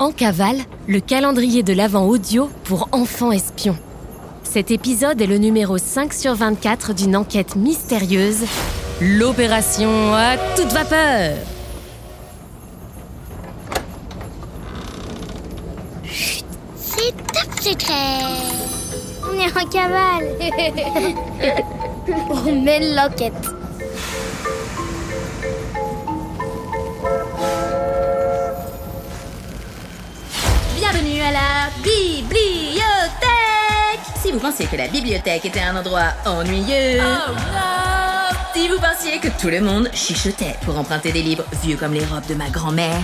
En cavale, le calendrier de l'Avent audio pour enfants espions. Cet épisode est le numéro 5 sur 24 d'une enquête mystérieuse, l'opération à toute vapeur. C'est top secret On est en cavale On mène l'enquête à la bibliothèque. Si vous pensiez que la bibliothèque était un endroit ennuyeux... Oh non. Si vous pensiez que tout le monde chuchotait pour emprunter des livres vieux comme les robes de ma grand-mère...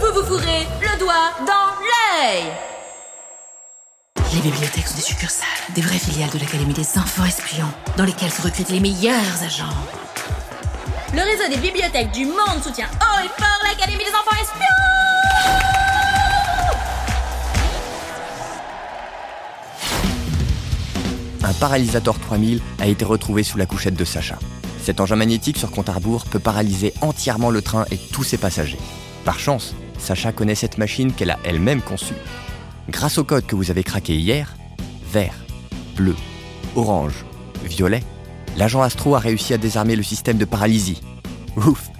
Vous vous fourrez le doigt dans l'œil. Les bibliothèques sont des succursales, des vraies filiales de l'Académie des enfants espions, dans lesquelles se recrutent les meilleurs agents. Le réseau des bibliothèques du monde soutient haut et fort l'Académie des enfants espions un paralysateur 3000 a été retrouvé sous la couchette de Sacha. Cet engin magnétique sur compte à rebours peut paralyser entièrement le train et tous ses passagers. Par chance, Sacha connaît cette machine qu'elle a elle-même conçue. Grâce au code que vous avez craqué hier, vert, bleu, orange, violet, l'agent Astro a réussi à désarmer le système de paralysie. Ouf,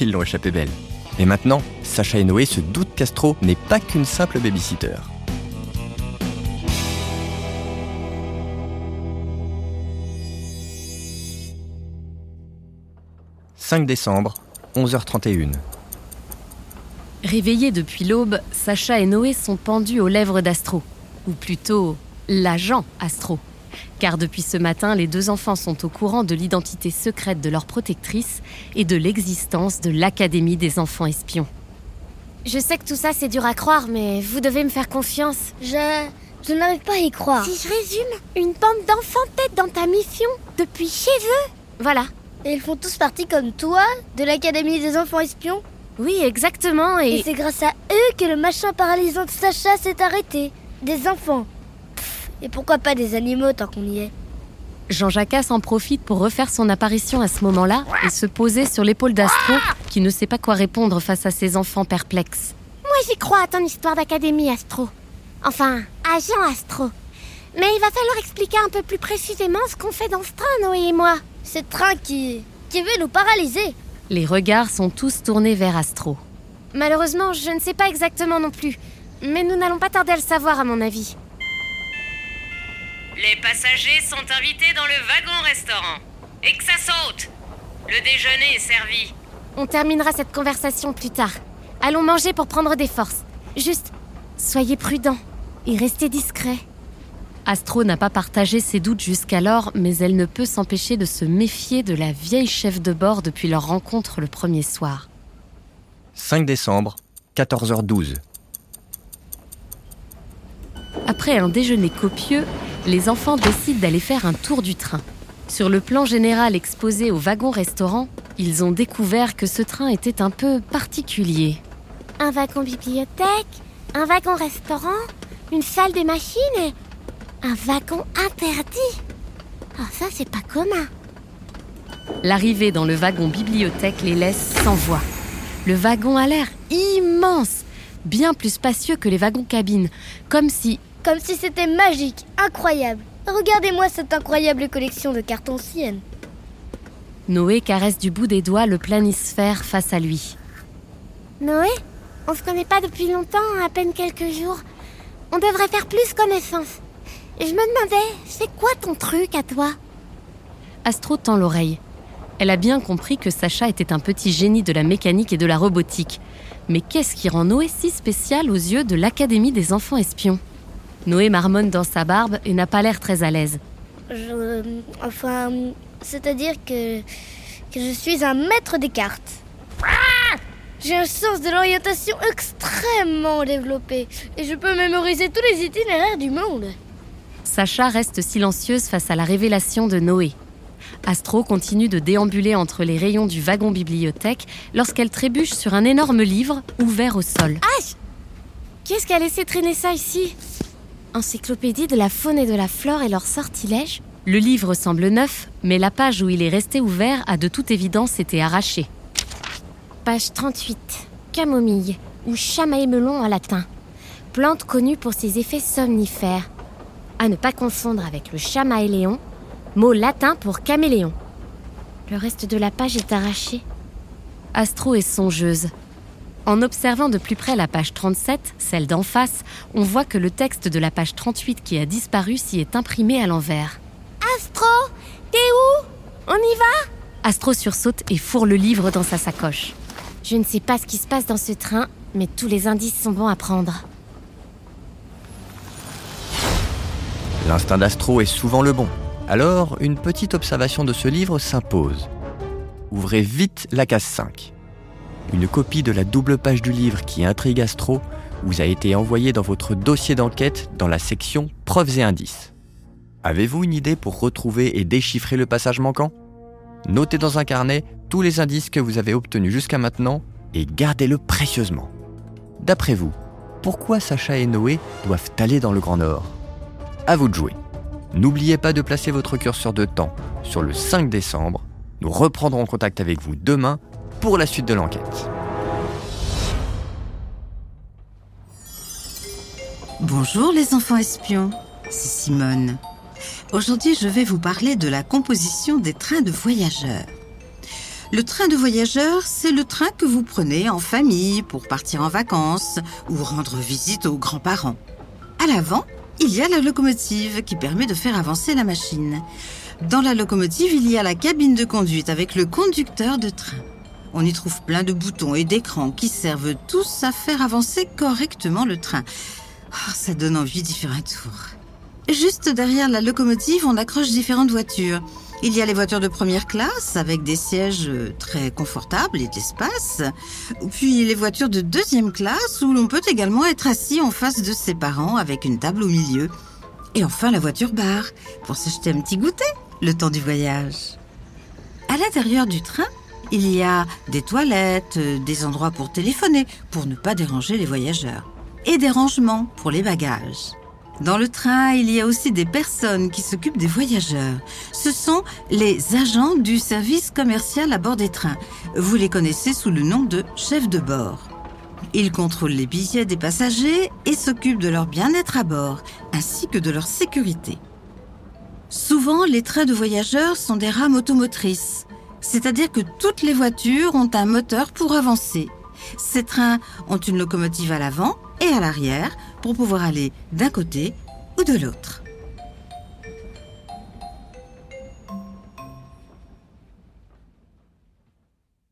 ils l'ont échappé belle. Et maintenant, Sacha et Noé se doutent qu'Astro n'est pas qu'une simple babysitter. 5 décembre, 11h31. Réveillés depuis l'aube, Sacha et Noé sont pendus aux lèvres d'Astro. Ou plutôt, l'agent Astro. Car depuis ce matin, les deux enfants sont au courant de l'identité secrète de leur protectrice et de l'existence de l'Académie des enfants espions. Je sais que tout ça c'est dur à croire, mais vous devez me faire confiance. Je... je n'arrive pas à y croire. Si je résume, une bande d'enfants tête dans ta mission, depuis chez eux. Voilà. Et ils font tous partie comme toi de l'Académie des enfants espions Oui, exactement, Et et... c'est grâce à eux que le machin paralysant de Sacha s'est arrêté. Des enfants. Pff, et pourquoi pas des animaux tant qu'on y est Jean Jacques en profite pour refaire son apparition à ce moment-là et se poser sur l'épaule d'Astro, qui ne sait pas quoi répondre face à ses enfants perplexes. Moi j'y crois à ton histoire d'académie Astro. Enfin, agent Astro. Mais il va falloir expliquer un peu plus précisément ce qu'on fait dans ce train, Noé et moi. Ce train qui... qui veut nous paralyser. Les regards sont tous tournés vers Astro. Malheureusement, je ne sais pas exactement non plus. Mais nous n'allons pas tarder à le savoir, à mon avis. Les passagers sont invités dans le wagon-restaurant. Et que ça saute Le déjeuner est servi. On terminera cette conversation plus tard. Allons manger pour prendre des forces. Juste, soyez prudents et restez discrets. Astro n'a pas partagé ses doutes jusqu'alors, mais elle ne peut s'empêcher de se méfier de la vieille chef de bord depuis leur rencontre le premier soir. 5 décembre, 14h12. Après un déjeuner copieux, les enfants décident d'aller faire un tour du train. Sur le plan général exposé au wagon-restaurant, ils ont découvert que ce train était un peu particulier. Un wagon bibliothèque, un wagon restaurant, une salle des machines et un wagon interdit. Ah, ça, c'est pas commun. L'arrivée dans le wagon bibliothèque les laisse sans voix. Le wagon a l'air immense, bien plus spacieux que les wagons cabines, comme si Comme si c'était magique, incroyable. Regardez-moi cette incroyable collection de cartes anciennes. Noé caresse du bout des doigts le planisphère face à lui. Noé, on se connaît pas depuis longtemps, à peine quelques jours. On devrait faire plus connaissance. Et je me demandais, c'est quoi ton truc à toi? Astro tend l'oreille. Elle a bien compris que Sacha était un petit génie de la mécanique et de la robotique. Mais qu'est-ce qui rend Noé si spécial aux yeux de l'Académie des enfants espions? Noé marmonne dans sa barbe et n'a pas l'air très à l'aise. Je... Enfin... C'est-à-dire que... que je suis un maître des cartes. Ah J'ai un sens de l'orientation extrêmement développé. Et je peux mémoriser tous les itinéraires du monde. Sacha reste silencieuse face à la révélation de Noé. Astro continue de déambuler entre les rayons du wagon bibliothèque lorsqu'elle trébuche sur un énorme livre ouvert au sol. Qui est-ce qui a laissé traîner ça ici? Encyclopédie de la faune et de la flore et leurs sortilèges Le livre semble neuf, mais la page où il est resté ouvert a de toute évidence été arrachée. Page 38. Camomille. ou chamaémelon en latin. Plante connue pour ses effets somnifères. À ne pas confondre avec le chamaéléon, mot latin pour caméléon. Le reste de la page est arraché. Astro est songeuse. En observant de plus près la page 37, celle d'en face, on voit que le texte de la page 38 qui a disparu s'y est imprimé à l'envers. Astro, t'es où? On y va? Astro sursaute et fourre le livre dans sa sacoche. Je ne sais pas ce qui se passe dans ce train, mais tous les indices sont bons à prendre. L'instinct d'Astro est souvent le bon. Alors, une petite observation de ce livre s'impose. Ouvrez vite la case 5. Une copie de la double page du livre qui intrigue Astro vous a été envoyée dans votre dossier d'enquête dans la section Preuves et indices. Avez-vous une idée pour retrouver et déchiffrer le passage manquant? Notez dans un carnet tous les indices que vous avez obtenus jusqu'à maintenant et gardez-le précieusement. D'après vous, pourquoi Sacha et Noé doivent aller dans le Grand Nord? À vous de jouer. N'oubliez pas de placer votre curseur de temps sur le 5 décembre. Nous reprendrons contact avec vous demain pour la suite de l'enquête. Bonjour les enfants espions, c'est Simone. Aujourd'hui, je vais vous parler de la composition des trains de voyageurs. Le train de voyageurs, c'est le train que vous prenez en famille pour partir en vacances ou rendre visite aux grands-parents. À l'avant, il y a la locomotive qui permet de faire avancer la machine. Dans la locomotive, il y a la cabine de conduite avec le conducteur de train. On y trouve plein de boutons et d'écrans qui servent tous à faire avancer correctement le train. Oh, ça donne envie d'y faire un tour. Juste derrière la locomotive, on accroche différentes voitures. Il y a les voitures de première classe avec des sièges très confortables et d'espace. Puis les voitures de deuxième classe où l'on peut également être assis en face de ses parents avec une table au milieu. Et enfin la voiture bar pour s'acheter un petit goûter le temps du voyage. À l'intérieur du train, il y a des toilettes, des endroits pour téléphoner pour ne pas déranger les voyageurs et des rangements pour les bagages. Dans le train, il y a aussi des personnes qui s'occupent des voyageurs. Ce sont les agents du service commercial à bord des trains. Vous les connaissez sous le nom de chefs de bord. Ils contrôlent les billets des passagers et s'occupent de leur bien-être à bord, ainsi que de leur sécurité. Souvent, les trains de voyageurs sont des rames automotrices, c'est-à-dire que toutes les voitures ont un moteur pour avancer. Ces trains ont une locomotive à l'avant et à l'arrière pour pouvoir aller d'un côté ou de l'autre.